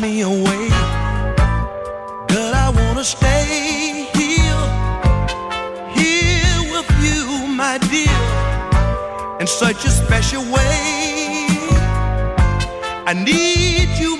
me away. But I wanna stay here, here with you, my dear, in such a special way. I need you.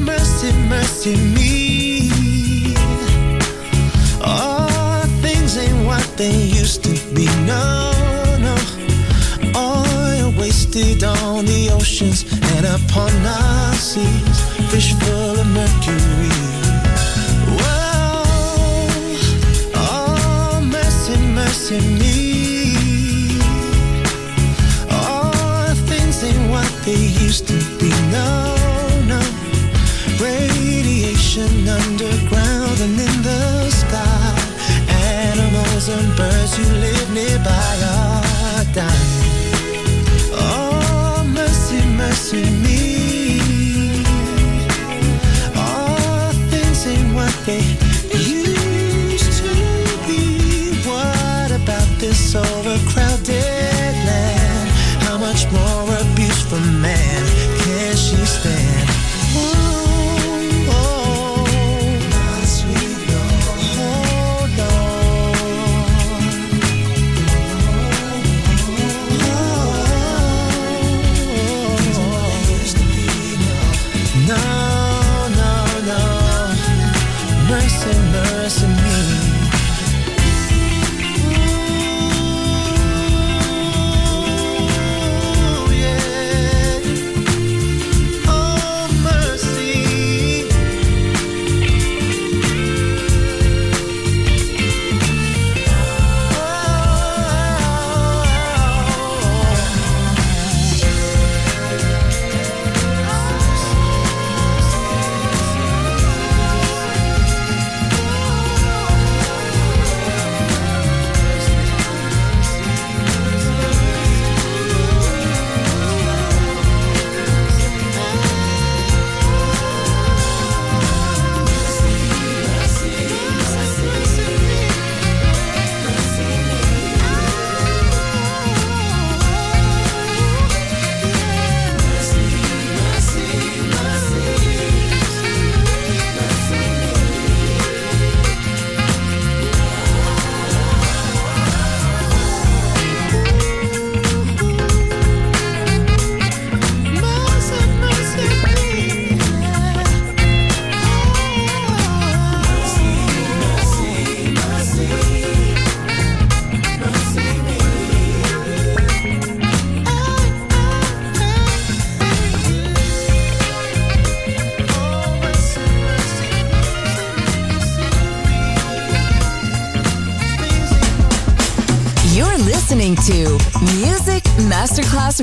Mercy, mercy me. Oh, things ain't what they used to be. No, no. Oil wasted on the oceans and upon our seas. Fish full of mercury. Radiation underground and in the sky. Animals and birds who live nearby are dying. Oh, mercy, mercy me. Oh, things ain't what they used to be. What about this overcrowded land? How much more abuse from man can she stand?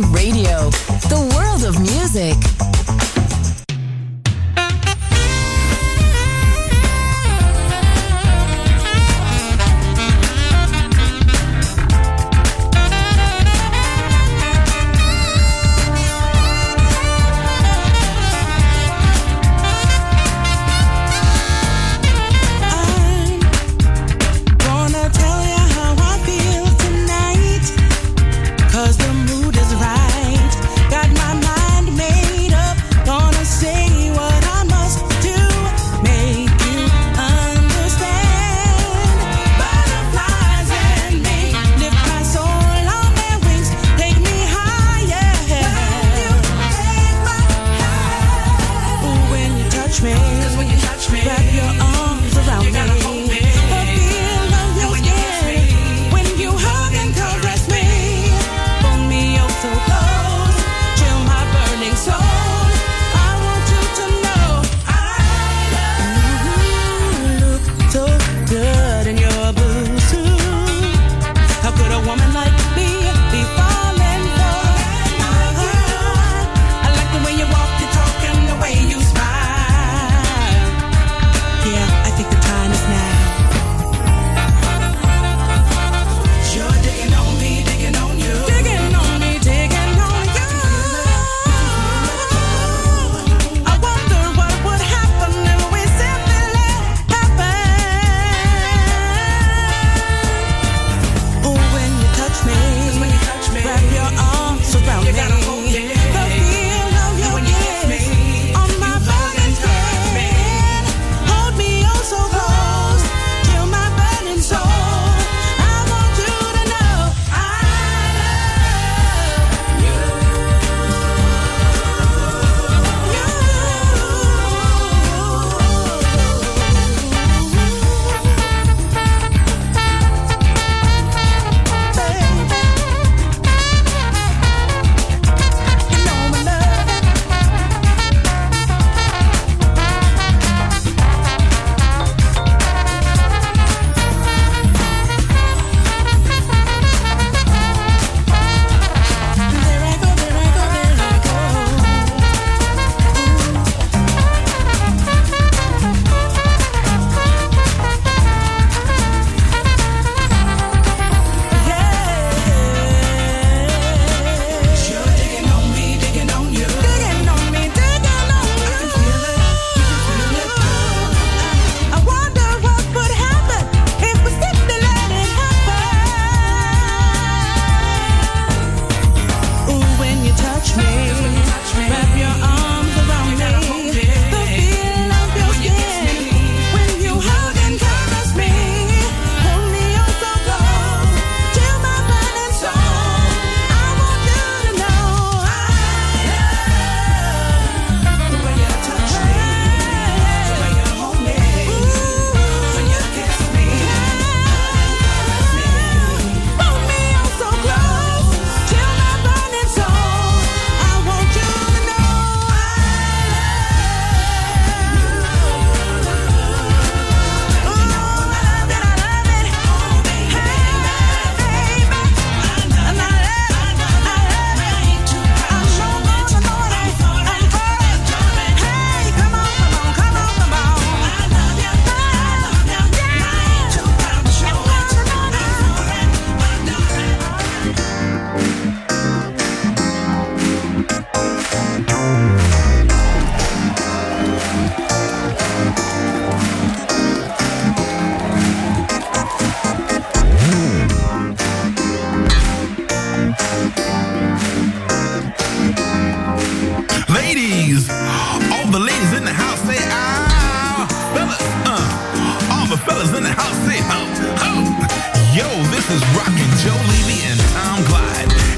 Radio,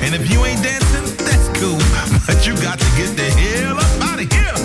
And if you ain't dancing, that's cool. But you got to get the hell up out of here.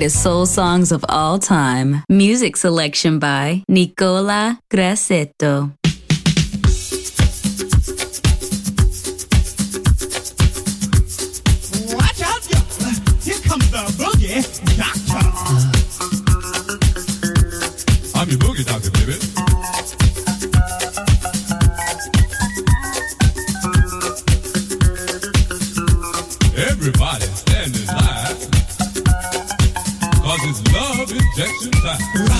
greatest soul songs of all time. Music selection by Nicola Grassetto. Watch out, here comes the boogie doctor. I'm your boogie doctor, baby. Jackson time.